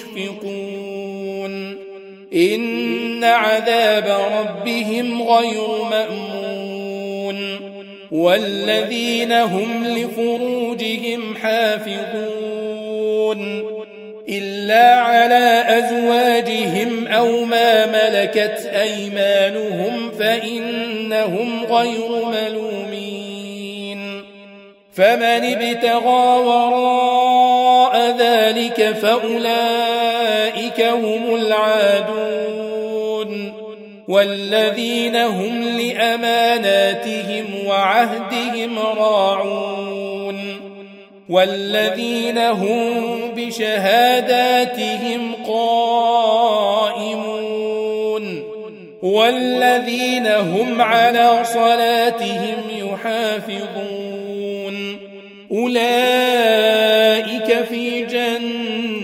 مشفقون إن عذاب ربهم غير مأمون. والذين هم لفروجهم حافظون. إلا على أزواجهم أو ما ملكت أيمانهم فإنهم غير ملومين. فمن ابتغى وراء فأولئك هم العادون والذين هم لأماناتهم وعهدهم راعون والذين هم بشهاداتهم قائمون والذين هم على صلاتهم يحافظون أولئك في